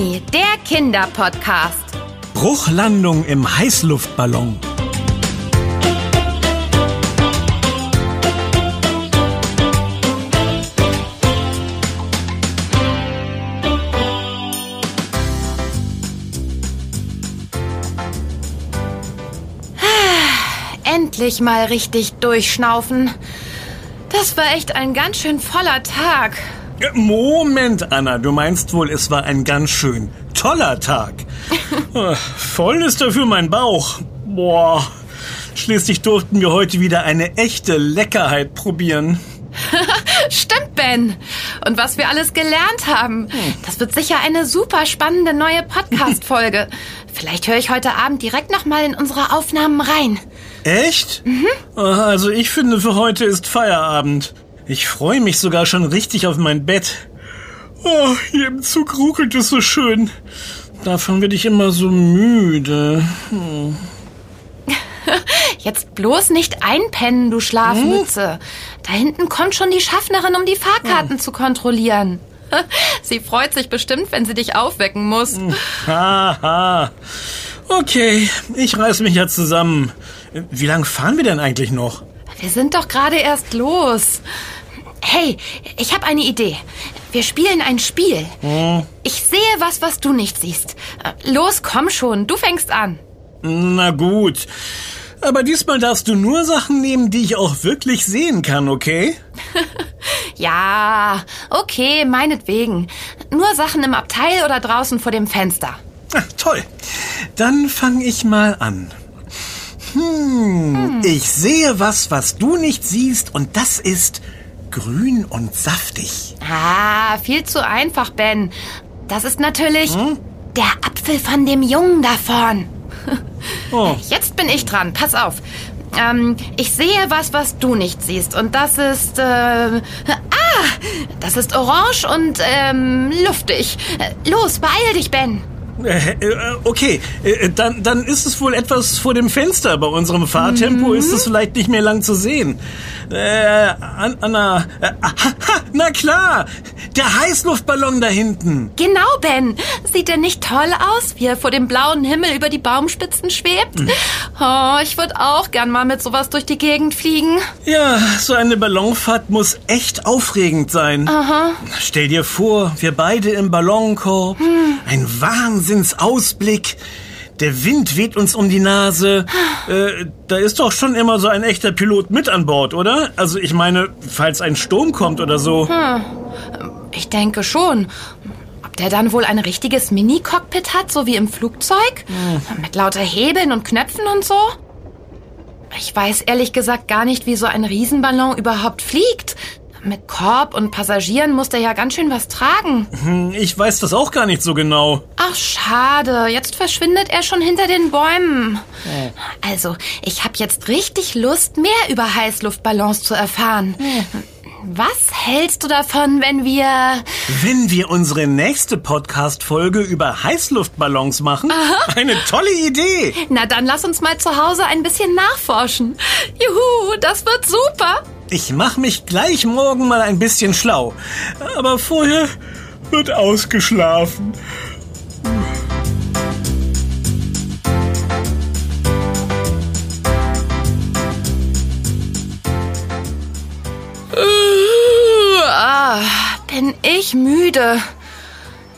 Der Kinderpodcast. Bruchlandung im Heißluftballon. Endlich mal richtig durchschnaufen. Das war echt ein ganz schön voller Tag. Moment, Anna, du meinst wohl, es war ein ganz schön toller Tag. Voll ist dafür mein Bauch. Boah. Schließlich durften wir heute wieder eine echte Leckerheit probieren. Stimmt, Ben. Und was wir alles gelernt haben. Das wird sicher eine super spannende neue Podcast-Folge. Vielleicht höre ich heute Abend direkt nochmal in unsere Aufnahmen rein. Echt? Ah, Also ich finde, für heute ist Feierabend. Ich freue mich sogar schon richtig auf mein Bett. Oh, hier im Zug ruckelt es so schön. Davon werde ich immer so müde. Jetzt bloß nicht einpennen, du Schlafmütze. Da hinten kommt schon die Schaffnerin, um die Fahrkarten zu kontrollieren. Sie freut sich bestimmt, wenn sie dich aufwecken muss. Haha. Okay, ich reiß mich ja zusammen. Wie lange fahren wir denn eigentlich noch? Wir sind doch gerade erst los. Hey, ich habe eine Idee. Wir spielen ein Spiel. Ich sehe was, was du nicht siehst. Äh, Los, komm schon, du fängst an. Na gut. Aber diesmal darfst du nur Sachen nehmen, die ich auch wirklich sehen kann, okay? Ja, okay, meinetwegen. Nur Sachen im Abteil oder draußen vor dem Fenster. Ah, toll. Dann fange ich mal an. Hm, ich sehe was, was du nicht siehst, und das ist grün und saftig. Ah, viel zu einfach, Ben. Das ist natürlich der Apfel von dem Jungen da vorn. Oh. Jetzt bin ich dran. Pass auf. Ähm, ich sehe was, was du nicht siehst. Und das ist, äh, ah, das ist orange und, ähm, luftig. Äh, Los, beeil dich, Ben. Äh, äh, okay, äh, dann, dann ist es wohl etwas vor dem Fenster. Bei unserem Fahrtempo ist es vielleicht nicht mehr lang zu sehen. Äh, An- Anna, äh, na klar, der Heißluftballon da hinten. Genau, Ben. Sieht der nicht toll aus, wie er vor dem blauen Himmel über die Baumspitzen schwebt? Oh, ich würde auch gern mal mit sowas durch die Gegend fliegen. Ja, so eine Ballonfahrt muss echt aufregend sein. Aha. Stell dir vor, wir beide im Ballonkorb, ein Wahnsinnsausblick. Der Wind weht uns um die Nase. Äh, da ist doch schon immer so ein echter Pilot mit an Bord, oder? Also ich meine, falls ein Sturm kommt oder so. Ich denke schon. Ob der dann wohl ein richtiges Mini-Cockpit hat, so wie im Flugzeug? Mit lauter Hebeln und Knöpfen und so? Ich weiß ehrlich gesagt gar nicht, wie so ein Riesenballon überhaupt fliegt. Mit Korb und Passagieren muss der ja ganz schön was tragen. Hm, Ich weiß das auch gar nicht so genau. Ach, schade. Jetzt verschwindet er schon hinter den Bäumen. Also, ich habe jetzt richtig Lust, mehr über Heißluftballons zu erfahren. Was hältst du davon, wenn wir... Wenn wir unsere nächste Podcast-Folge über Heißluftballons machen, eine tolle Idee. Na, dann lass uns mal zu Hause ein bisschen nachforschen. Juhu, das wird super. Ich mach mich gleich morgen mal ein bisschen schlau. Aber vorher wird ausgeschlafen. Uh, ah, bin ich müde.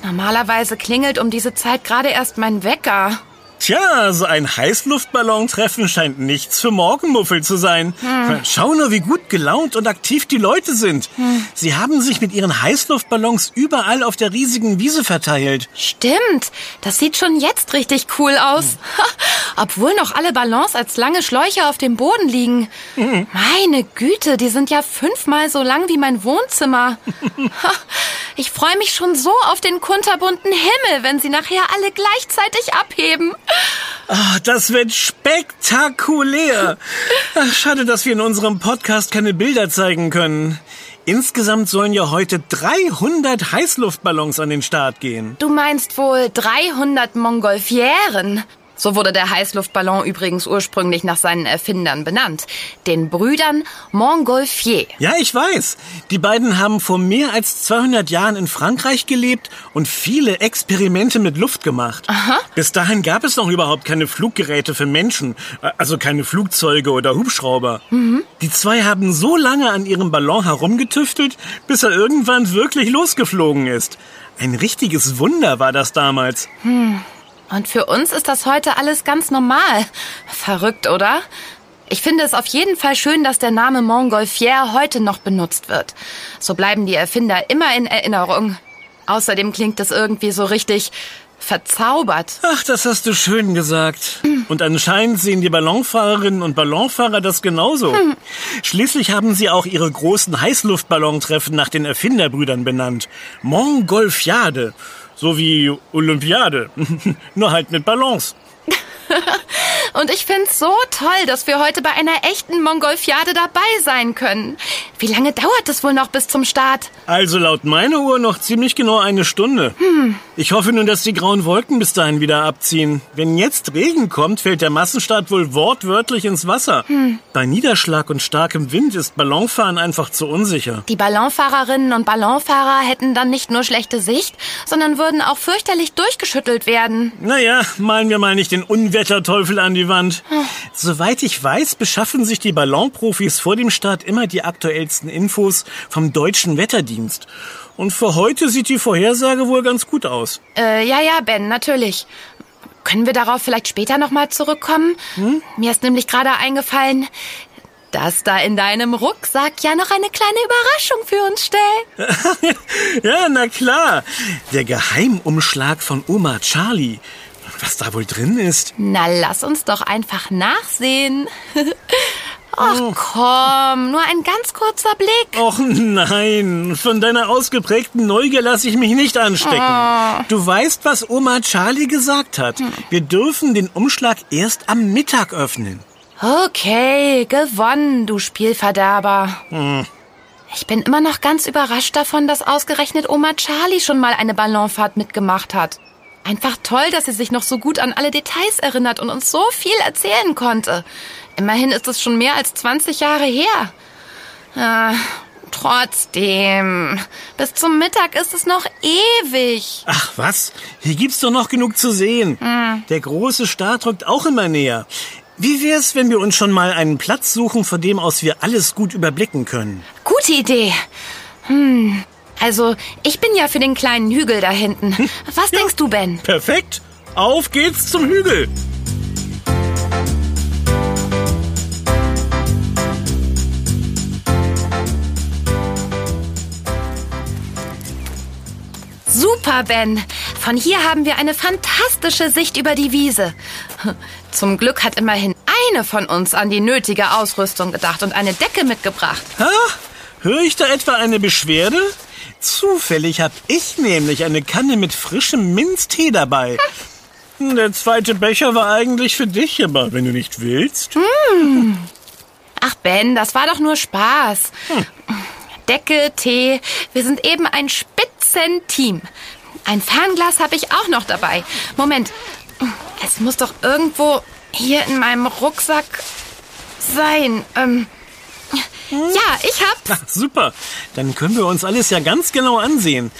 Normalerweise klingelt um diese Zeit gerade erst mein Wecker. Tja, so ein Heißluftballontreffen scheint nichts für Morgenmuffel zu sein. Schau nur, wie gut gelaunt und aktiv die Leute sind. Sie haben sich mit ihren Heißluftballons überall auf der riesigen Wiese verteilt. Stimmt, das sieht schon jetzt richtig cool aus. Ha, Obwohl noch alle Ballons als lange Schläuche auf dem Boden liegen. Meine Güte, die sind ja fünfmal so lang wie mein Wohnzimmer. Ich freue mich schon so auf den kunterbunten Himmel, wenn sie nachher alle gleichzeitig abheben. Ah, das wird spektakulär. Ach, schade, dass wir in unserem Podcast keine Bilder zeigen können. Insgesamt sollen ja heute 300 Heißluftballons an den Start gehen. Du meinst wohl 300 Montgolfieren? So wurde der Heißluftballon übrigens ursprünglich nach seinen Erfindern benannt, den Brüdern Montgolfier. Ja, ich weiß. Die beiden haben vor mehr als 200 Jahren in Frankreich gelebt und viele Experimente mit Luft gemacht. Aha. Bis dahin gab es noch überhaupt keine Fluggeräte für Menschen, also keine Flugzeuge oder Hubschrauber. Mhm. Die zwei haben so lange an ihrem Ballon herumgetüftelt, bis er irgendwann wirklich losgeflogen ist. Ein richtiges Wunder war das damals. Und für uns ist das heute alles ganz normal. Verrückt, oder? Ich finde es auf jeden Fall schön, dass der Name Montgolfier heute noch benutzt wird. So bleiben die Erfinder immer in Erinnerung. Außerdem klingt es irgendwie so richtig verzaubert. Ach, das hast du schön gesagt. Und anscheinend sehen die Ballonfahrerinnen und Ballonfahrer das genauso. Schließlich haben sie auch ihre großen Heißluftballontreffen nach den Erfinderbrüdern benannt. Montgolfiade. So wie Olympiade. Nur halt mit Ballons. Und ich find's so toll, dass wir heute bei einer echten Mongolfiade dabei sein können. Wie lange dauert es wohl noch bis zum Start? Also laut meiner Uhr noch ziemlich genau eine Stunde. Ich hoffe nun, dass die grauen Wolken bis dahin wieder abziehen. Wenn jetzt Regen kommt, fällt der Massenstart wohl wortwörtlich ins Wasser. Bei Niederschlag und starkem Wind ist Ballonfahren einfach zu unsicher. Die Ballonfahrerinnen und Ballonfahrer hätten dann nicht nur schlechte Sicht, sondern würden auch fürchterlich durchgeschüttelt werden. Naja, malen wir mal nicht den Unwetterteufel an die Wand. Soweit ich weiß, beschaffen sich die Ballonprofis vor dem Start immer die aktuellsten Infos vom deutschen Wetterdienst. Und für heute sieht die Vorhersage wohl ganz gut aus. Äh, ja, ja, Ben, natürlich. Können wir darauf vielleicht später nochmal zurückkommen? Mir ist nämlich gerade eingefallen, dass da in deinem Rucksack ja noch eine kleine Überraschung für uns steckt. Ja, na klar. Der Geheimumschlag von Oma Charlie. Was da wohl drin ist? Na, lass uns doch einfach nachsehen. Ach komm, nur ein ganz kurzer Blick. Och nein, von deiner ausgeprägten Neugier lasse ich mich nicht anstecken. Du weißt, was Oma Charlie gesagt hat. Wir dürfen den Umschlag erst am Mittag öffnen. Okay, gewonnen, du Spielverderber. Ich bin immer noch ganz überrascht davon, dass ausgerechnet Oma Charlie schon mal eine Ballonfahrt mitgemacht hat. Einfach toll, dass sie sich noch so gut an alle Details erinnert und uns so viel erzählen konnte. Immerhin ist es schon mehr als 20 Jahre her. Ah, trotzdem, bis zum Mittag ist es noch ewig. Ach was, hier gibt's doch noch genug zu sehen. Der große Start rückt auch immer näher. Wie wär's, wenn wir uns schon mal einen Platz suchen, von dem aus wir alles gut überblicken können? Gute Idee. Hm, also ich bin ja für den kleinen Hügel da hinten. Was denkst du, Ben? Perfekt. Auf geht's zum Hügel. Super, Ben. Von hier haben wir eine fantastische Sicht über die Wiese. Zum Glück hat immerhin eine von uns an die nötige Ausrüstung gedacht und eine Decke mitgebracht. Ha? Höre ich da etwa eine Beschwerde? Zufällig hab ich nämlich eine Kanne mit frischem Minztee dabei. Der zweite Becher war eigentlich für dich, aber wenn du nicht willst. Ach, Ben, das war doch nur Spaß. Decke, Tee, wir sind eben ein Spitzenteam. Ein Fernglas habe ich auch noch dabei. Moment, es muss doch irgendwo hier in meinem Rucksack sein. Ähm, ja, ich hab's. Ach, super. Dann können wir uns alles ja ganz genau ansehen.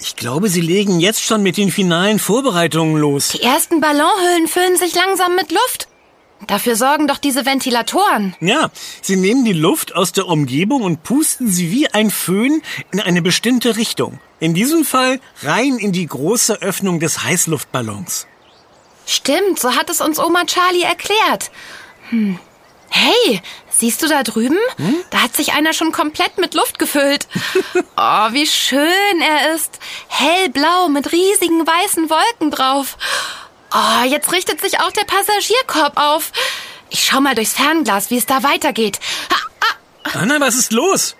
Ich glaube, sie legen jetzt schon mit den finalen Vorbereitungen los. Die ersten Ballonhüllen füllen sich langsam mit Luft. Dafür sorgen doch diese Ventilatoren. Ja, sie nehmen die Luft aus der Umgebung und pusten sie wie ein Föhn in eine bestimmte Richtung. In diesem Fall rein in die große Öffnung des Heißluftballons. Stimmt, so hat es uns Oma Charlie erklärt. Hm. Hey, siehst du da drüben? Da hat sich einer schon komplett mit Luft gefüllt. Oh, wie schön er ist. Hellblau mit riesigen weißen Wolken drauf. Oh, jetzt richtet sich auch der Passagierkorb auf. Ich schau mal durchs Fernglas, wie es da weitergeht. Ah, ah, Anna, was ist los?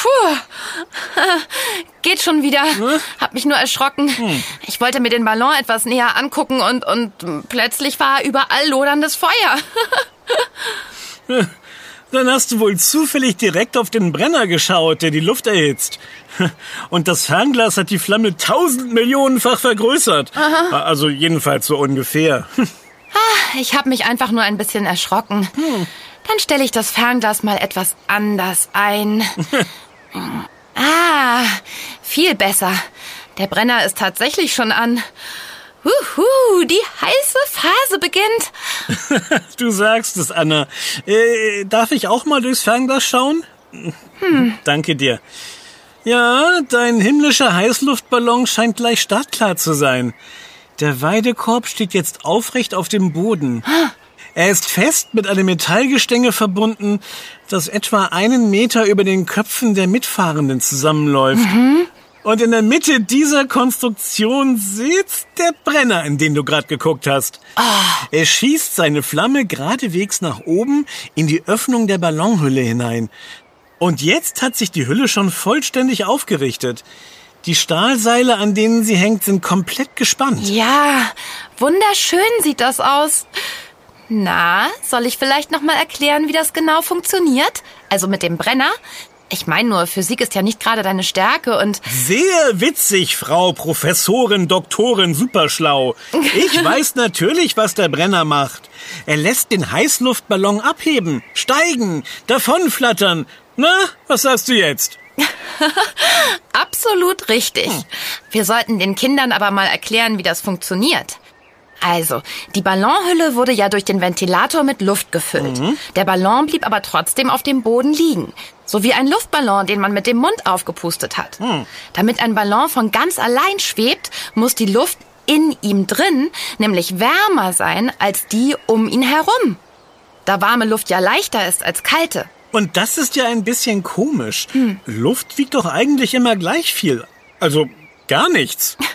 Puh. Geht schon wieder. Hab mich nur erschrocken. Ich wollte mir den Ballon etwas näher angucken und, und plötzlich war überall loderndes Feuer. Dann hast du wohl zufällig direkt auf den Brenner geschaut, der die Luft erhitzt. Und das Fernglas hat die Flamme tausend Millionenfach vergrößert. Also jedenfalls so ungefähr. Ah, ich habe mich einfach nur ein bisschen erschrocken. Dann stelle ich das Fernglas mal etwas anders ein. Ah, viel besser. Der Brenner ist tatsächlich schon an. Huhu, die heiße Phase beginnt. du sagst es, Anna. Äh, darf ich auch mal durchs Fernglas schauen? Hm. Danke dir. Ja, dein himmlischer Heißluftballon scheint gleich startklar zu sein. Der Weidekorb steht jetzt aufrecht auf dem Boden. Er ist fest mit einem Metallgestänge verbunden, das etwa einen Meter über den Köpfen der Mitfahrenden zusammenläuft. Mhm. Und in der Mitte dieser Konstruktion sitzt der Brenner, in den du gerade geguckt hast. Oh. Er schießt seine Flamme geradewegs nach oben in die Öffnung der Ballonhülle hinein. Und jetzt hat sich die Hülle schon vollständig aufgerichtet. Die Stahlseile, an denen sie hängt, sind komplett gespannt. Ja, wunderschön sieht das aus. Na, soll ich vielleicht noch mal erklären, wie das genau funktioniert? Also mit dem Brenner? Ich meine nur, Physik ist ja nicht gerade deine Stärke und... Sehr witzig, Frau Professorin, Doktorin, superschlau. Ich weiß natürlich, was der Brenner macht. Er lässt den Heißluftballon abheben, steigen, davonflattern. Na, was sagst du jetzt? Absolut richtig. Hm. Wir sollten den Kindern aber mal erklären, wie das funktioniert. Also, die Ballonhülle wurde ja durch den Ventilator mit Luft gefüllt. Mhm. Der Ballon blieb aber trotzdem auf dem Boden liegen. So wie ein Luftballon, den man mit dem Mund aufgepustet hat. Mhm. Damit ein Ballon von ganz allein schwebt, muss die Luft in ihm drin nämlich wärmer sein als die um ihn herum. Da warme Luft ja leichter ist als kalte. Und das ist ja ein bisschen komisch. Hm. Luft wiegt doch eigentlich immer gleich viel. Also gar nichts.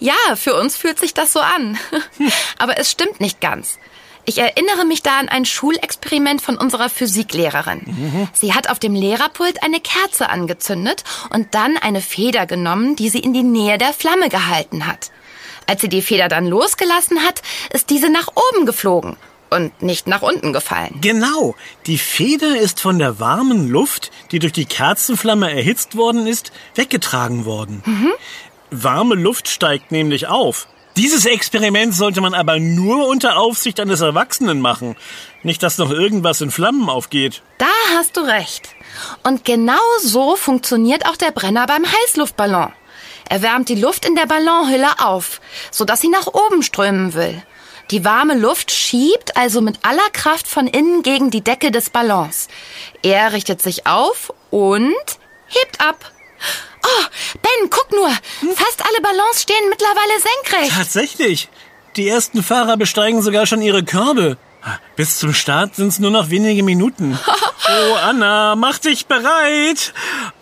Ja, für uns fühlt sich das so an. Aber es stimmt nicht ganz. Ich erinnere mich da an ein Schulexperiment von unserer Physiklehrerin. Mhm. Sie hat auf dem Lehrerpult eine Kerze angezündet und dann eine Feder genommen, die sie in die Nähe der Flamme gehalten hat. Als sie die Feder dann losgelassen hat, ist diese nach oben geflogen und nicht nach unten gefallen. Genau. Die Feder ist von der warmen Luft, die durch die Kerzenflamme erhitzt worden ist, weggetragen worden. Mhm. Warme Luft steigt nämlich auf. Dieses Experiment sollte man aber nur unter Aufsicht eines Erwachsenen machen. Nicht, dass noch irgendwas in Flammen aufgeht. Da hast du recht. Und genau so funktioniert auch der Brenner beim Heißluftballon. Er wärmt die Luft in der Ballonhülle auf, sodass sie nach oben strömen will. Die warme Luft schiebt also mit aller Kraft von innen gegen die Decke des Ballons. Er richtet sich auf und hebt ab. Oh, Ben, guck nur. Fast alle Ballons stehen mittlerweile senkrecht. Tatsächlich. Die ersten Fahrer besteigen sogar schon ihre Körbe. Bis zum Start sind es nur noch wenige Minuten. Oh, Anna, mach dich bereit.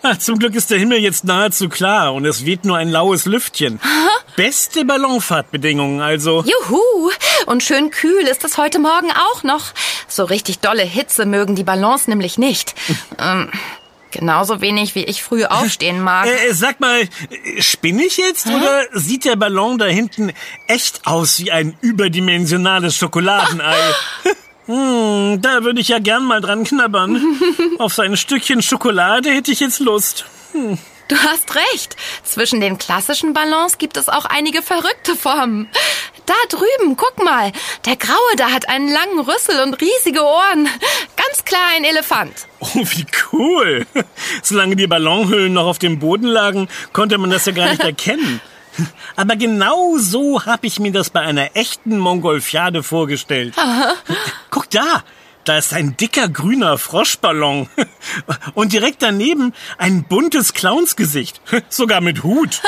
Ach, zum Glück ist der Himmel jetzt nahezu klar und es weht nur ein laues Lüftchen. Beste Ballonfahrtbedingungen also. Juhu. Und schön kühl ist es heute Morgen auch noch. So richtig dolle Hitze mögen die Ballons nämlich nicht. ähm, Genauso wenig wie ich früh aufstehen mag. Äh, sag mal, spinne ich jetzt Hä? oder sieht der Ballon da hinten echt aus wie ein überdimensionales Schokoladenei? hm, da würde ich ja gern mal dran knabbern. Auf sein Stückchen Schokolade hätte ich jetzt Lust. Hm. Du hast recht. Zwischen den klassischen Ballons gibt es auch einige verrückte Formen. Da drüben, guck mal. Der Graue da hat einen langen Rüssel und riesige Ohren. Ganz klar ein Elefant. Oh, wie cool. Solange die Ballonhüllen noch auf dem Boden lagen, konnte man das ja gar nicht erkennen. Aber genau so habe ich mir das bei einer echten Mongolfiade vorgestellt. Aha. Guck da, da ist ein dicker grüner Froschballon. Und direkt daneben ein buntes Clownsgesicht. Sogar mit Hut.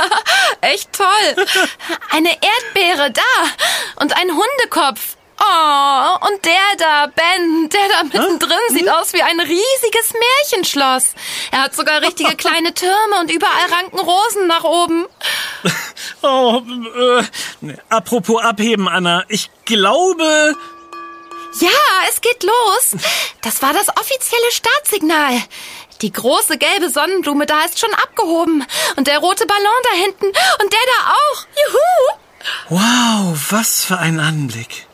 Echt toll. Eine Erdbeere da. Und ein Hundekopf. Oh, und der da, Ben, der da mittendrin sieht hm? aus wie ein riesiges Märchenschloss. Er hat sogar richtige kleine Türme und überall ranken Rosen nach oben. Oh, äh, apropos abheben, Anna. Ich glaube, ja, es geht los. Das war das offizielle Startsignal. Die große gelbe Sonnenblume da ist schon abgehoben. Und der rote Ballon da hinten. Und der da auch. Juhu! Wow, was für ein Anblick.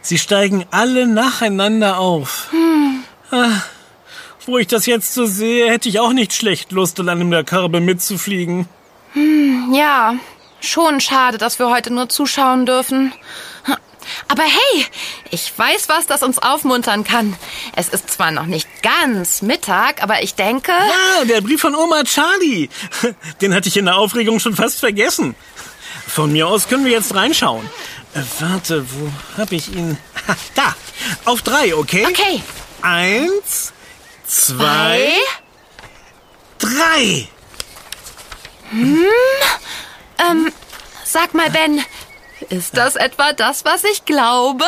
Sie steigen alle nacheinander auf. Hm. Ach, wo ich das jetzt so sehe, hätte ich auch nicht schlecht Lust, an einem der Körbe mitzufliegen. Hm, ja, schon schade, dass wir heute nur zuschauen dürfen. Aber hey, ich weiß was, das uns aufmuntern kann. Es ist zwar noch nicht ganz Mittag, aber ich denke... Ah, der Brief von Oma Charlie. Den hatte ich in der Aufregung schon fast vergessen. Von mir aus können wir jetzt reinschauen. Äh, warte, wo hab ich ihn? Ha, da, auf drei, okay? Okay. Eins, zwei, drei. Ähm, sag mal, Ben, ist das etwa das, was ich glaube?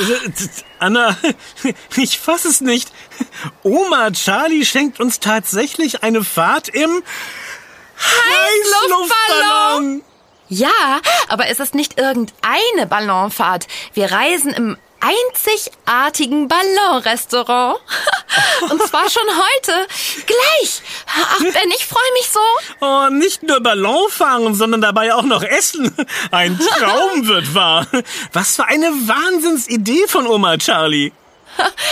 Äh, Anna, ich fass es nicht. Oma Charlie schenkt uns tatsächlich eine Fahrt im Heißluftballon. Ja, aber es ist nicht irgendeine Ballonfahrt. Wir reisen im einzigartigen Ballonrestaurant. Und zwar schon heute. Gleich. Ach, Ben, ich freue mich so. Oh, nicht nur Ballon fahren, sondern dabei auch noch essen. Ein Traum wird wahr. Was für eine Wahnsinnsidee von Oma Charlie.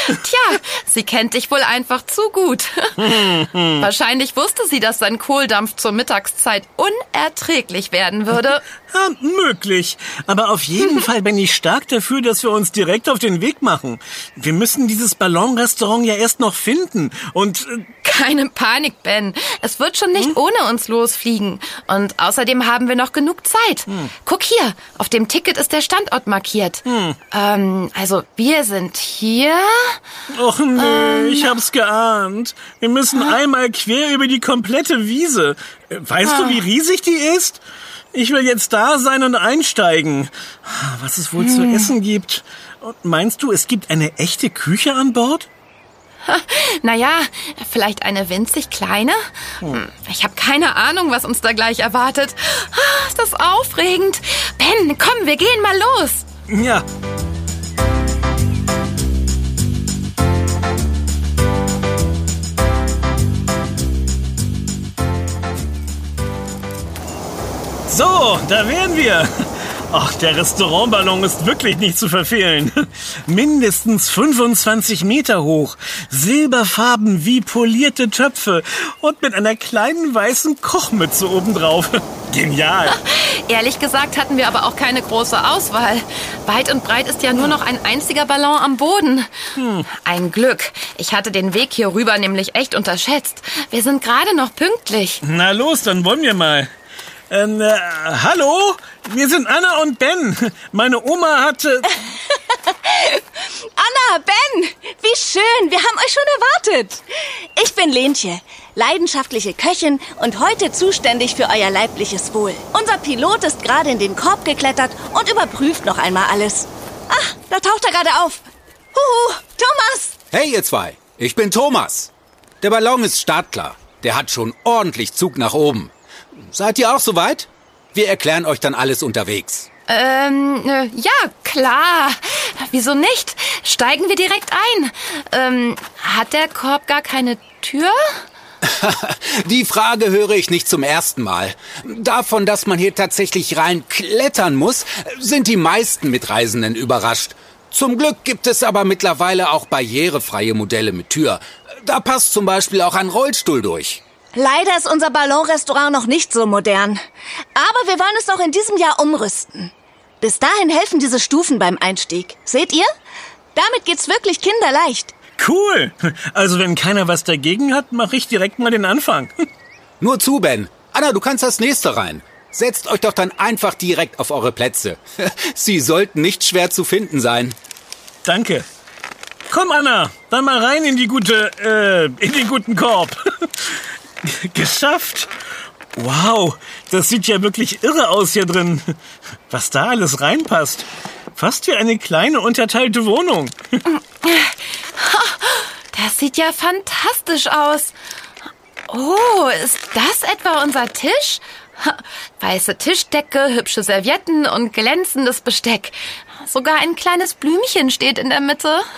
Tja, sie kennt dich wohl einfach zu gut. Wahrscheinlich wusste sie, dass sein Kohldampf zur Mittagszeit unerträglich werden würde. Ja, möglich. Aber auf jeden Fall bin ich stark dafür, dass wir uns direkt auf den Weg machen. Wir müssen dieses Ballonrestaurant ja erst noch finden. Und äh, Keine Panik, Ben. Es wird schon nicht ohne uns losfliegen. Und außerdem haben wir noch genug Zeit. Guck hier, auf dem Ticket ist der Standort markiert. Ähm, also wir sind hier. Och nee, ich hab's geahnt. Wir müssen einmal quer über die komplette Wiese. Äh, Weißt du, wie riesig die ist? Ich will jetzt da sein und einsteigen. Was es wohl zu essen gibt. Und meinst du, es gibt eine echte Küche an Bord? Naja, vielleicht eine winzig kleine? Hm, Ich habe keine Ahnung, was uns da gleich erwartet. Ah, Ist das aufregend. Ben, komm, wir gehen mal los. Ja. So, da wären wir. Ach, der Restaurantballon ist wirklich nicht zu verfehlen. Mindestens 25 Meter hoch, silberfarben wie polierte Töpfe und mit einer kleinen weißen Kochmütze obendrauf. Genial. Ehrlich gesagt hatten wir aber auch keine große Auswahl. Weit und breit ist ja nur noch ein einziger Ballon am Boden. Ein Glück. Ich hatte den Weg hier rüber nämlich echt unterschätzt. Wir sind gerade noch pünktlich. Na los, dann wollen wir mal. Ähm, äh, hallo? Wir sind Anna und Ben. Meine Oma hatte... Anna, Ben, wie schön, wir haben euch schon erwartet. Ich bin Lentje, leidenschaftliche Köchin und heute zuständig für euer leibliches Wohl. Unser Pilot ist gerade in den Korb geklettert und überprüft noch einmal alles. Ach, da taucht er gerade auf. Huhu, Thomas! Hey ihr zwei, ich bin Thomas. Der Ballon ist startklar. Der hat schon ordentlich Zug nach oben. Seid ihr auch soweit? Wir erklären euch dann alles unterwegs. Ähm, äh, ja, klar. Wieso nicht? Steigen wir direkt ein. Ähm, hat der Korb gar keine Tür? Die Frage höre ich nicht zum ersten Mal. Davon, dass man hier tatsächlich rein klettern muss, sind die meisten Mitreisenden überrascht. Zum Glück gibt es aber mittlerweile auch barrierefreie Modelle mit Tür. Da passt zum Beispiel auch ein Rollstuhl durch. Leider ist unser Ballonrestaurant noch nicht so modern. Aber wir wollen es noch in diesem Jahr umrüsten. Bis dahin helfen diese Stufen beim Einstieg. Seht ihr? Damit geht's wirklich kinderleicht. Cool. Also wenn keiner was dagegen hat, mache ich direkt mal den Anfang. Nur zu, Ben. Anna, du kannst das nächste rein. Setzt euch doch dann einfach direkt auf eure Plätze. Sie sollten nicht schwer zu finden sein. Danke. Komm, Anna, dann mal rein in die gute, äh, in den guten Korb. Geschafft. Wow, das sieht ja wirklich irre aus hier drin. Was da alles reinpasst. Fast wie eine kleine unterteilte Wohnung. Das sieht ja fantastisch aus. Oh, ist das etwa unser Tisch? Weiße Tischdecke, hübsche Servietten und glänzendes Besteck. Sogar ein kleines Blümchen steht in der Mitte.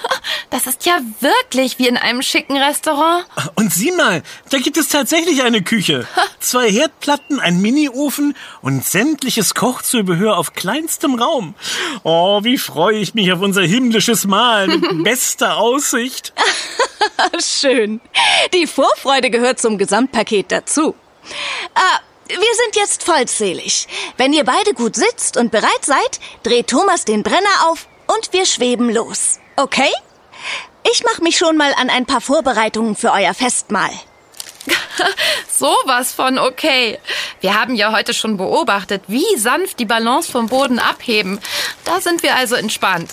Das ist ja wirklich wie in einem schicken Restaurant. Und sieh mal, da gibt es tatsächlich eine Küche. Zwei Herdplatten, ein Miniofen und sämtliches Kochzubehör auf kleinstem Raum. Oh, wie freue ich mich auf unser himmlisches Mahl mit bester Aussicht. Schön. Die Vorfreude gehört zum Gesamtpaket dazu. Äh, wir sind jetzt vollzählig. Wenn ihr beide gut sitzt und bereit seid, dreht Thomas den Brenner auf und wir schweben los. Okay? Ich mache mich schon mal an ein paar Vorbereitungen für euer Festmahl. Sowas von okay. Wir haben ja heute schon beobachtet, wie sanft die Ballons vom Boden abheben. Da sind wir also entspannt.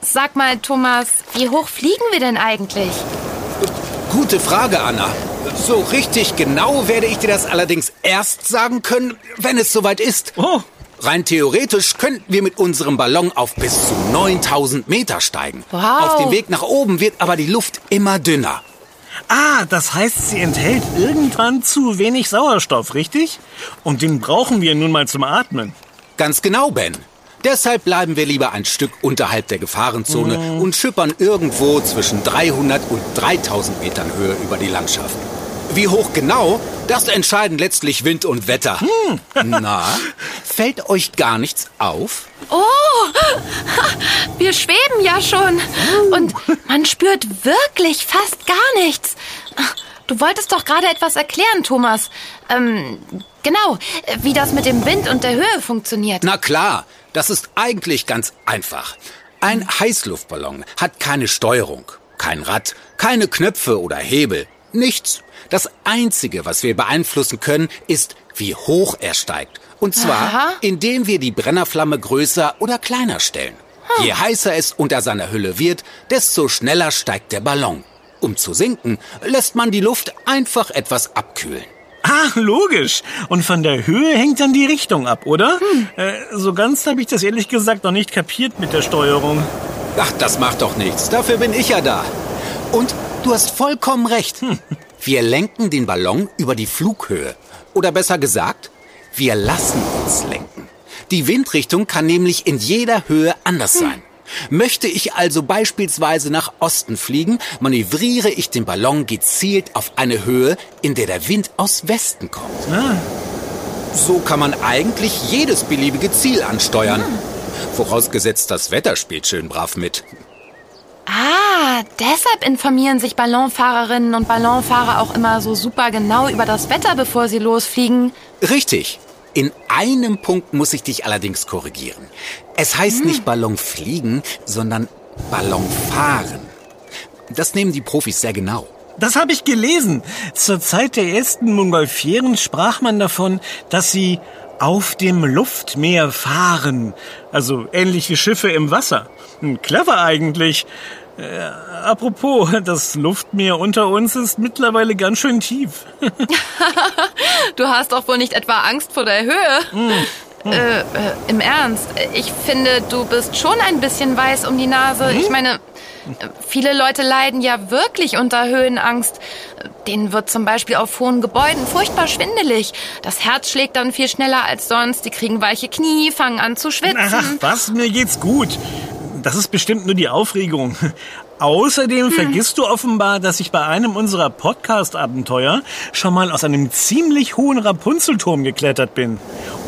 Sag mal, Thomas, wie hoch fliegen wir denn eigentlich? Gute Frage, Anna. So richtig genau werde ich dir das allerdings erst sagen können, wenn es soweit ist. Oh, Rein theoretisch könnten wir mit unserem Ballon auf bis zu 9000 Meter steigen. Wow. Auf dem Weg nach oben wird aber die Luft immer dünner. ah, das heißt, sie enthält irgendwann zu wenig Sauerstoff, richtig? Und den brauchen wir nun mal zum Atmen. Ganz genau, Ben. Deshalb bleiben wir lieber ein Stück unterhalb der Gefahrenzone und schippern irgendwo zwischen 300 und 3000 Metern Höhe über die Landschaft. Wie hoch genau, das entscheiden letztlich Wind und Wetter. Na, fällt euch gar nichts auf? Oh, wir schweben ja schon. Und man spürt wirklich fast gar nichts. Du wolltest doch gerade etwas erklären, Thomas. Ähm, genau, wie das mit dem Wind und der Höhe funktioniert. Na klar, das ist eigentlich ganz einfach. Ein Heißluftballon hat keine Steuerung, kein Rad, keine Knöpfe oder Hebel, nichts. Das Einzige, was wir beeinflussen können, ist, wie hoch er steigt. Und zwar, Aha. indem wir die Brennerflamme größer oder kleiner stellen. Je heißer es unter seiner Hülle wird, desto schneller steigt der Ballon. Um zu sinken, lässt man die Luft einfach etwas abkühlen. Ah, logisch. Und von der Höhe hängt dann die Richtung ab, oder? Äh, so ganz habe ich das ehrlich gesagt noch nicht kapiert mit der Steuerung. Ach, das macht doch nichts. Dafür bin ich ja da. Und du hast vollkommen recht. Wir lenken den Ballon über die Flughöhe. Oder besser gesagt, wir lassen uns lenken. Die Windrichtung kann nämlich in jeder Höhe anders sein. Möchte ich also beispielsweise nach Osten fliegen, manövriere ich den Ballon gezielt auf eine Höhe, in der der Wind aus Westen kommt. So kann man eigentlich jedes beliebige Ziel ansteuern. Vorausgesetzt, das Wetter spielt schön brav mit. Ah, deshalb informieren sich Ballonfahrerinnen und Ballonfahrer auch immer so super genau über das Wetter, bevor sie losfliegen. Richtig. In einem Punkt muss ich dich allerdings korrigieren. Es heißt nicht Ballon fliegen, sondern Ballon fahren. Das nehmen die Profis sehr genau. Das habe ich gelesen. Zur Zeit der ersten Mongolfieren sprach man davon, dass sie auf dem Luftmeer fahren. Also ähnlich wie Schiffe im Wasser. Hm, Clever eigentlich. Äh, apropos, das Luftmeer unter uns ist mittlerweile ganz schön tief. Du hast doch wohl nicht etwa Angst vor der Höhe. Äh, äh, Im Ernst, ich finde, du bist schon ein bisschen weiß um die Nase. Ich meine, viele Leute leiden ja wirklich unter Höhenangst. Denen wird zum Beispiel auf hohen Gebäuden furchtbar schwindelig. Das Herz schlägt dann viel schneller als sonst. Die kriegen weiche Knie, fangen an zu Ach, schwitzen. was? Mir geht's gut. Das ist bestimmt nur die Aufregung. Außerdem vergisst du offenbar, dass ich bei einem unserer Podcast-Abenteuer schon mal aus einem ziemlich hohen Rapunzelturm geklettert bin.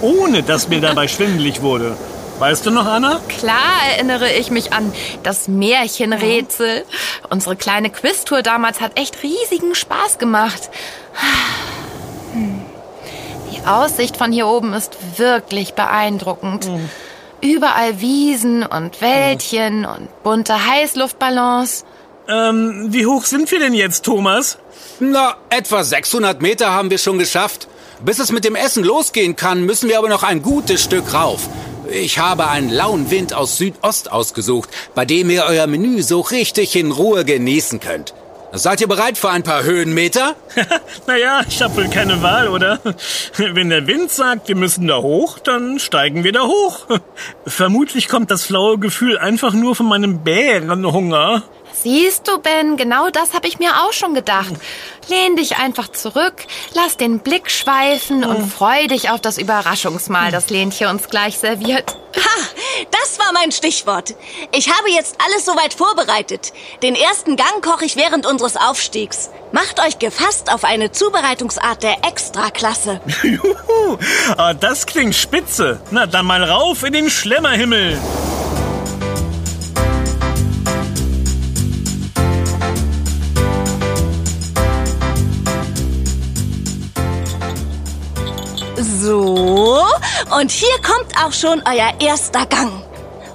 Ohne dass mir dabei schwindelig wurde. Weißt du noch, Anna? Klar erinnere ich mich an das Märchenrätsel. Unsere kleine Quiztour damals hat echt riesigen Spaß gemacht. Hm. Die Aussicht von hier oben ist wirklich beeindruckend. Überall Wiesen und Wäldchen und bunte Heißluftballons. Ähm, wie hoch sind wir denn jetzt, Thomas? Na, etwa 600 Meter haben wir schon geschafft. Bis es mit dem Essen losgehen kann, müssen wir aber noch ein gutes Stück rauf. Ich habe einen lauen Wind aus Südost ausgesucht, bei dem ihr euer Menü so richtig in Ruhe genießen könnt. Seid ihr bereit für ein paar Höhenmeter? naja, ich habe wohl keine Wahl, oder? Wenn der Wind sagt, wir müssen da hoch, dann steigen wir da hoch. Vermutlich kommt das flaue Gefühl einfach nur von meinem Bärenhunger. Siehst du, Ben, genau das habe ich mir auch schon gedacht. Lehn dich einfach zurück, lass den Blick schweifen und freu dich auf das Überraschungsmahl, das Lenche uns gleich serviert. Ha, das war mein Stichwort. Ich habe jetzt alles soweit vorbereitet. Den ersten Gang koche ich während unseres Aufstiegs. Macht euch gefasst auf eine Zubereitungsart der Extraklasse. Juhu, ah, das klingt spitze. Na, dann mal rauf in den Schlemmerhimmel. Und hier kommt auch schon euer erster Gang.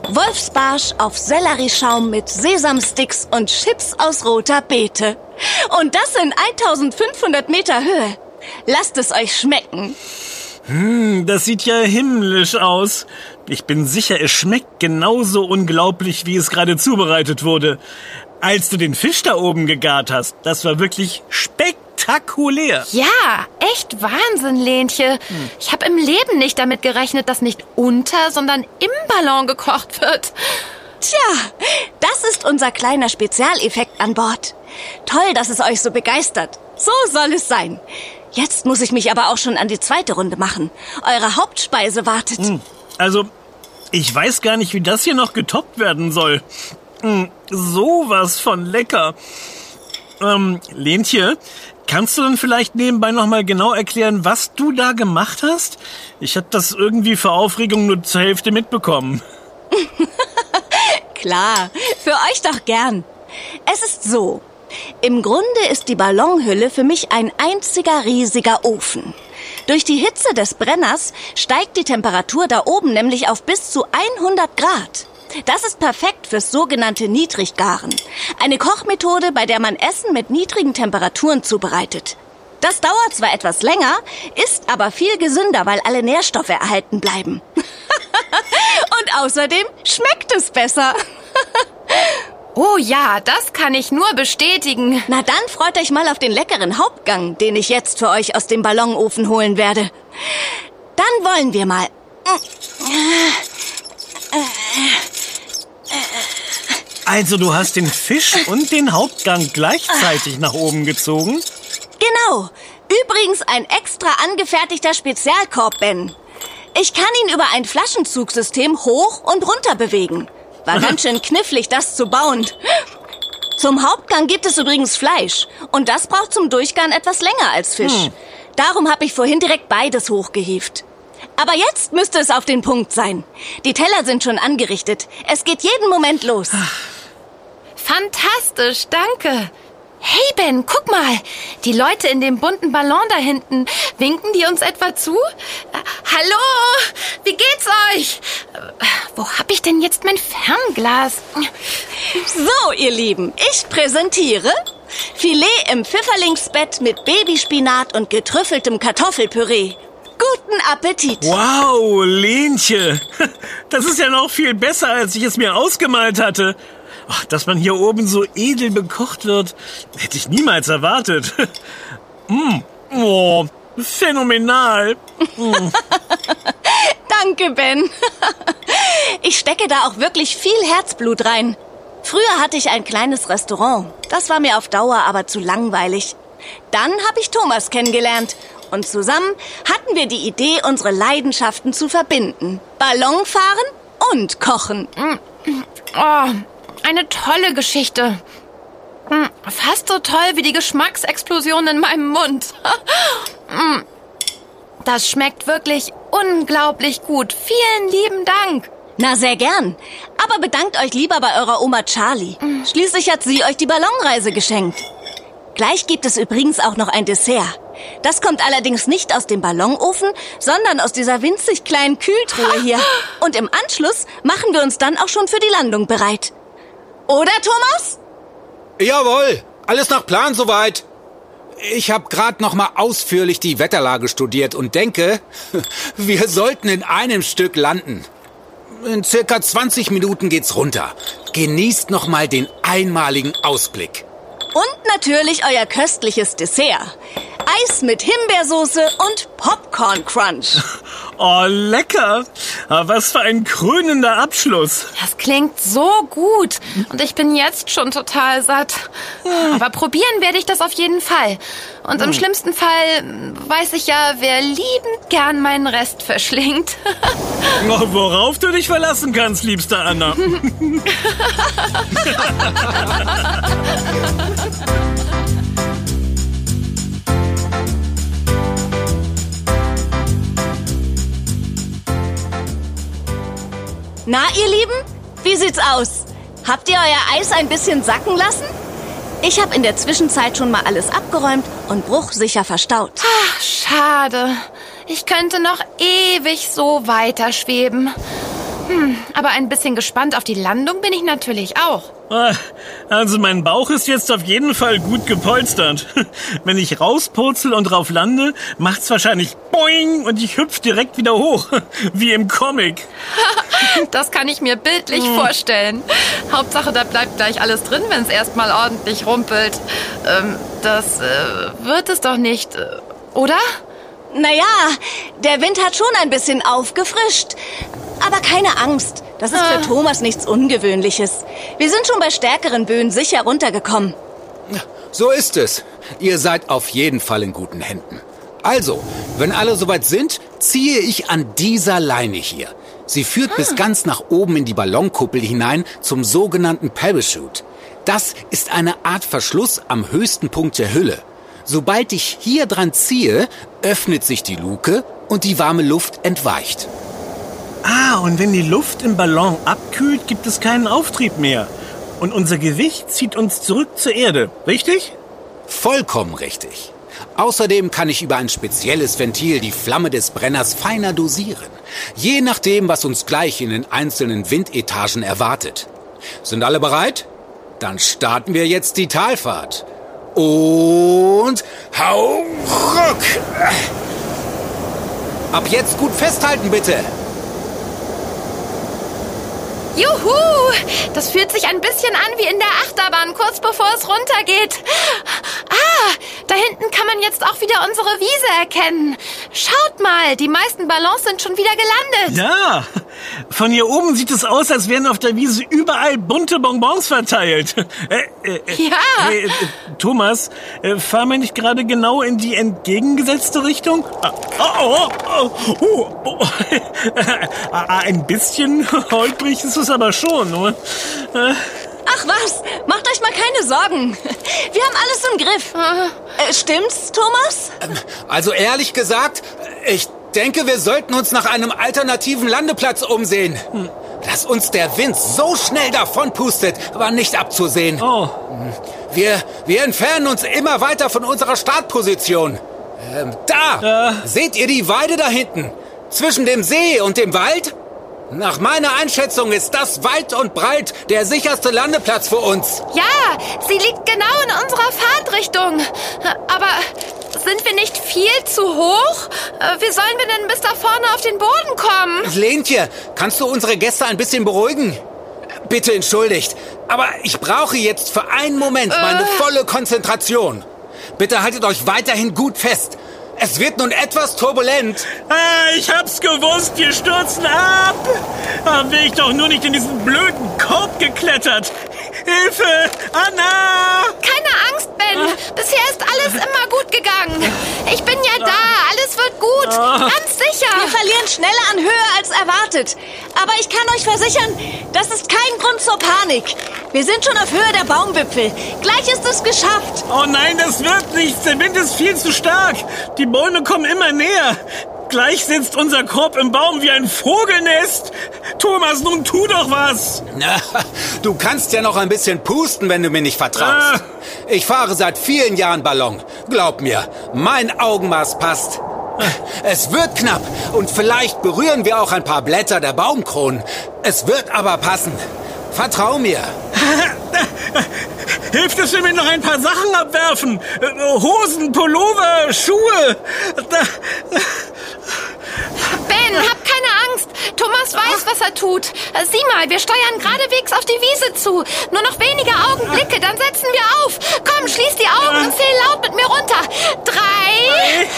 Wolfsbarsch auf Sellerieschaum mit Sesamsticks und Chips aus roter Beete. Und das in 1500 Meter Höhe. Lasst es euch schmecken. Hm, das sieht ja himmlisch aus. Ich bin sicher, es schmeckt genauso unglaublich, wie es gerade zubereitet wurde. Als du den Fisch da oben gegart hast, das war wirklich spektakulär. Ja, echt Wahnsinn, Lenche. Ich habe im Leben nicht damit gerechnet, dass nicht unter, sondern im Ballon gekocht wird. Tja, das ist unser kleiner Spezialeffekt an Bord. Toll, dass es euch so begeistert. So soll es sein. Jetzt muss ich mich aber auch schon an die zweite Runde machen. Eure Hauptspeise wartet. Also, ich weiß gar nicht, wie das hier noch getoppt werden soll. Hm, sowas von lecker. Ähm, Lentje, kannst du dann vielleicht nebenbei nochmal genau erklären, was du da gemacht hast? Ich habe das irgendwie vor Aufregung nur zur Hälfte mitbekommen. Klar, für euch doch gern. Es ist so. Im Grunde ist die Ballonhülle für mich ein einziger riesiger Ofen. Durch die Hitze des Brenners steigt die Temperatur da oben nämlich auf bis zu 100 Grad. Das ist perfekt fürs sogenannte Niedriggaren. Eine Kochmethode, bei der man Essen mit niedrigen Temperaturen zubereitet. Das dauert zwar etwas länger, ist aber viel gesünder, weil alle Nährstoffe erhalten bleiben. Und außerdem schmeckt es besser. Oh ja, das kann ich nur bestätigen. Na dann freut euch mal auf den leckeren Hauptgang, den ich jetzt für euch aus dem Ballonofen holen werde. Dann wollen wir mal. Also du hast den Fisch und den Hauptgang gleichzeitig nach oben gezogen? Genau. Übrigens ein extra angefertigter Spezialkorb, Ben. Ich kann ihn über ein Flaschenzugsystem hoch und runter bewegen. War ganz schön knifflig, das zu bauen. Zum Hauptgang gibt es übrigens Fleisch. Und das braucht zum Durchgang etwas länger als Fisch. Darum habe ich vorhin direkt beides hochgehievt. Aber jetzt müsste es auf den Punkt sein. Die Teller sind schon angerichtet. Es geht jeden Moment los. Fantastisch, danke. Hey Ben, guck mal. Die Leute in dem bunten Ballon da hinten, winken die uns etwa zu? Hallo, wie geht's euch? Wo hab ich denn jetzt mein Fernglas? So, ihr Lieben, ich präsentiere Filet im Pfifferlingsbett mit Babyspinat und getrüffeltem Kartoffelpüree. Guten Appetit. Wow, Lenche. Das ist ja noch viel besser, als ich es mir ausgemalt hatte. Ach, dass man hier oben so edel bekocht wird, hätte ich niemals erwartet. Mm. Oh, phänomenal. Danke, Ben. Ich stecke da auch wirklich viel Herzblut rein. Früher hatte ich ein kleines Restaurant. Das war mir auf Dauer aber zu langweilig. Dann habe ich Thomas kennengelernt. Und zusammen hatten wir die Idee, unsere Leidenschaften zu verbinden. Ballonfahren und Kochen. Oh, eine tolle Geschichte. Hm, Fast so toll wie die Geschmacksexplosion in meinem Mund. Hm, Das schmeckt wirklich unglaublich gut. Vielen lieben Dank. Na, sehr gern. Aber bedankt euch lieber bei eurer Oma Charlie. Schließlich hat sie euch die Ballonreise geschenkt. Gleich gibt es übrigens auch noch ein Dessert. Das kommt allerdings nicht aus dem Ballonofen, sondern aus dieser winzig kleinen Kühltruhe hier. Und im Anschluss machen wir uns dann auch schon für die Landung bereit. Oder, Thomas? Jawohl, alles nach Plan soweit. Ich habe gerade noch mal ausführlich die Wetterlage studiert und denke, wir sollten in einem Stück landen. In circa 20 Minuten geht's runter. Genießt noch mal den einmaligen Ausblick. Und natürlich euer köstliches Dessert. Eis mit Himbeersoße und Popcorn Crunch. Oh, lecker. Was für ein krönender Abschluss. Das klingt so gut. Und ich bin jetzt schon total satt. Aber probieren werde ich das auf jeden Fall. Und im schlimmsten Fall hm, weiß ich ja, wer liebend gern meinen Rest verschlingt. Oh, worauf du dich verlassen kannst, liebste Anna. Na, ihr Lieben, wie sieht's aus? Habt ihr euer Eis ein bisschen sacken lassen? Ich habe in der Zwischenzeit schon mal alles abgeräumt und bruchsicher verstaut. Ach, schade. Ich könnte noch ewig so weiterschweben. Hm, aber ein bisschen gespannt auf die Landung bin ich natürlich auch. Ah, Also mein Bauch ist jetzt auf jeden Fall gut gepolstert. Wenn ich rauspurzel und drauf lande, macht's wahrscheinlich boing und ich hüpf direkt wieder hoch. Wie im Comic. Das kann ich mir bildlich vorstellen. Hauptsache, da bleibt gleich alles drin, wenn es erstmal ordentlich rumpelt. Ähm, das äh, wird es doch nicht, äh, oder? Naja, der Wind hat schon ein bisschen aufgefrischt. Aber keine Angst, das ist für Thomas nichts Ungewöhnliches. Wir sind schon bei stärkeren Böen sicher runtergekommen. So ist es. Ihr seid auf jeden Fall in guten Händen. Also, wenn alle soweit sind, ziehe ich an dieser Leine hier. Sie führt bis ganz nach oben in die Ballonkuppel hinein zum sogenannten Parachute. Das ist eine Art Verschluss am höchsten Punkt der Hülle. Sobald ich hier dran ziehe, öffnet sich die Luke und die warme Luft entweicht. Ah, und wenn die Luft im Ballon abkühlt, gibt es keinen Auftrieb mehr. Und unser Gewicht zieht uns zurück zur Erde, richtig? Vollkommen richtig. Außerdem kann ich über ein spezielles Ventil die Flamme des Brenners feiner dosieren. Je nachdem, was uns gleich in den einzelnen Windetagen erwartet. Sind alle bereit? Dann starten wir jetzt die Talfahrt. Und hau ruck! Ab jetzt gut festhalten, bitte. Juhu! Das fühlt sich ein bisschen an wie in der Achterbahn, kurz bevor es runtergeht. Ah, da hinten kann man jetzt auch wieder unsere Wiese erkennen. Schaut mal, die meisten Ballons sind schon wieder gelandet. Ja, von hier oben sieht es aus, als wären auf der Wiese überall bunte Bonbons verteilt. Äh, äh, äh, Ja. Äh, Thomas, äh, fahren wir nicht gerade genau in die entgegengesetzte Richtung? Ah, oh, oh, oh, oh, oh. Ah, Ein bisschen holprig ist es aber schon, oder? Äh, Ach was, macht euch mal keine Sorgen. Wir haben alles im Griff. Äh, stimmt's, Thomas? Also ehrlich gesagt, ich denke, wir sollten uns nach einem alternativen Landeplatz umsehen. Dass uns der Wind so schnell davonpustet, war nicht abzusehen. Oh, Wir, wir entfernen uns immer weiter von unserer Startposition. Ähm, da! Seht ihr die Weide da hinten? Zwischen dem See und dem Wald? Nach meiner Einschätzung ist das weit und breit der sicherste Landeplatz für uns. Ja, sie liegt genau in unserer Fahrtrichtung. Aber sind wir nicht viel zu hoch? Äh, Wie sollen wir denn bis da vorne auf den Boden kommen? Lentje, kannst du unsere Gäste ein bisschen beruhigen? Bitte entschuldigt, aber ich brauche jetzt für einen Moment meine volle Konzentration. Bitte haltet euch weiterhin gut fest. Es wird nun etwas turbulent. ah, ich hab's gewusst, wir stürzen ab. Ah, Wäre ich doch nur nicht in diesen blöden Korb geklettert. Hilfe, Anna! Keine Angst, Ben. Bisher ist alles immer gut gegangen. Ich bin ja da. Alles wird gut. Ganz sicher. Wir verlieren schneller an Höhe als erwartet. Aber ich kann euch versichern, das ist kein Grund zur Panik. Wir sind schon auf Höhe der Baumwipfel. Gleich ist es geschafft. Oh nein, das wird nichts. Der Wind ist viel zu stark. Die Bäume kommen immer näher. Gleich sitzt unser Korb im Baum wie ein Vogelnest. Thomas, nun tu doch was. Na, du kannst ja noch ein bisschen pusten, wenn du mir nicht vertraust. Ah. Ich fahre seit vielen Jahren Ballon. Glaub mir, mein Augenmaß passt. Es wird knapp und vielleicht berühren wir auch ein paar Blätter der Baumkronen. Es wird aber passen. Vertrau mir. Hilft es, wenn wir noch ein paar Sachen abwerfen? Äh, Hosen, Pullover, Schuhe. Da, Ben, hab keine Angst. Thomas weiß, was er tut. Äh, Sieh mal, wir steuern geradewegs auf die Wiese zu. Nur noch wenige Augenblicke, dann setzen wir auf. Komm, schließ die Augen und zähl laut mit mir runter. Drei,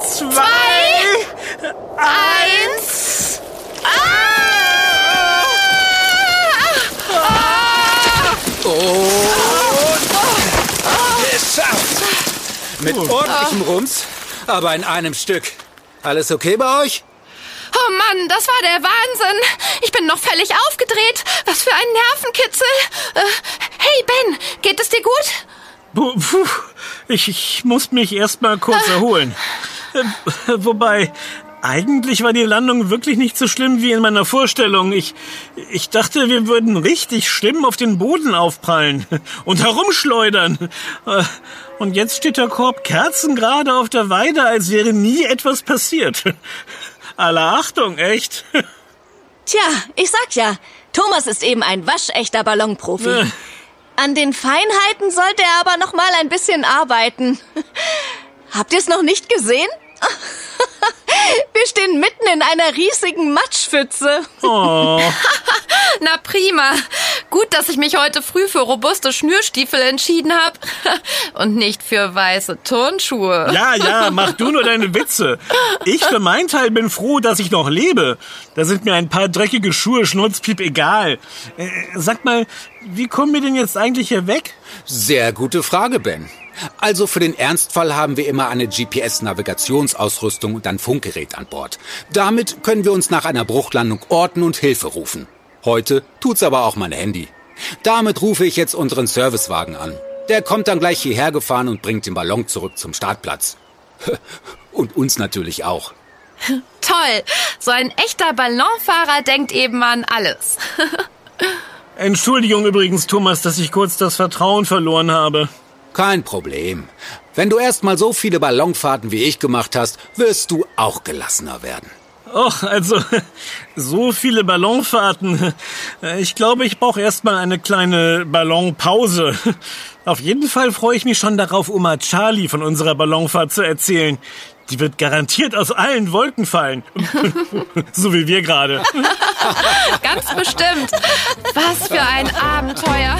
zwei, eins. Ah! Ah! Geschafft. Mit ordentlichem Rums, aber in einem Stück. Alles okay bei euch? Oh Mann, das war der Wahnsinn. Ich bin noch völlig aufgedreht. Was für ein Nervenkitzel. Äh, hey Ben, geht es dir gut? Puh, ich, ich muss mich erst mal kurz erholen. Äh, Wobei, Eigentlich war die Landung wirklich nicht so schlimm wie in meiner Vorstellung. Ich, ich dachte, wir würden richtig schlimm auf den Boden aufprallen und herumschleudern. Äh, und jetzt steht der Korb kerzengerade auf der Weide, als wäre nie etwas passiert. Aller Achtung, echt. Tja, ich sag ja, Thomas ist eben ein waschechter Ballonprofi. Äh. An den Feinheiten sollte er aber noch mal ein bisschen arbeiten. Habt ihr es noch nicht gesehen? Wir stehen mitten in einer riesigen Matschpfütze. Oh. Na prima. Gut, dass ich mich heute früh für robuste Schnürstiefel entschieden habe und nicht für weiße Turnschuhe. Ja, ja, mach du nur deine Witze. Ich für meinen Teil bin froh, dass ich noch lebe. Da sind mir ein paar dreckige Schuhe schnurzpiep egal. Äh, sag mal, wie kommen wir denn jetzt eigentlich hier weg? Sehr gute Frage, Ben. Also für den Ernstfall haben wir immer eine GPS-Navigationsausrüstung und ein Funkgerät an Bord. Damit können wir uns nach einer Bruchlandung orten und Hilfe rufen. Heute tut's aber auch mein Handy. Damit rufe ich jetzt unseren Servicewagen an. Der kommt dann gleich hierher gefahren und bringt den Ballon zurück zum Startplatz. Und uns natürlich auch. Toll. So ein echter Ballonfahrer denkt eben an alles. Entschuldigung übrigens, Thomas, dass ich kurz das Vertrauen verloren habe. Kein Problem. Wenn du erst mal so viele Ballonfahrten wie ich gemacht hast, wirst du auch gelassener werden. Och, also so viele Ballonfahrten. Ich glaube, ich brauche erstmal eine kleine Ballonpause. Auf jeden Fall freue ich mich schon darauf, Oma Charlie von unserer Ballonfahrt zu erzählen. Die wird garantiert aus allen Wolken fallen. so wie wir gerade. Ganz bestimmt. Was für ein Abenteuer.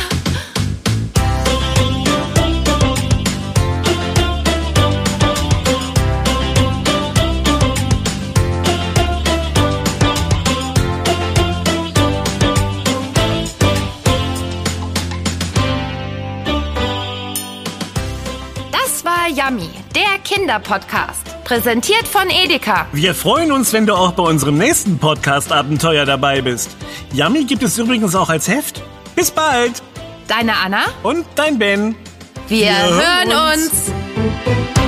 Yummy, der Kinderpodcast. Präsentiert von Edeka. Wir freuen uns, wenn du auch bei unserem nächsten Podcast-Abenteuer dabei bist. Yummy gibt es übrigens auch als Heft. Bis bald. Deine Anna? Und dein Ben. Wir, Wir hören uns. uns.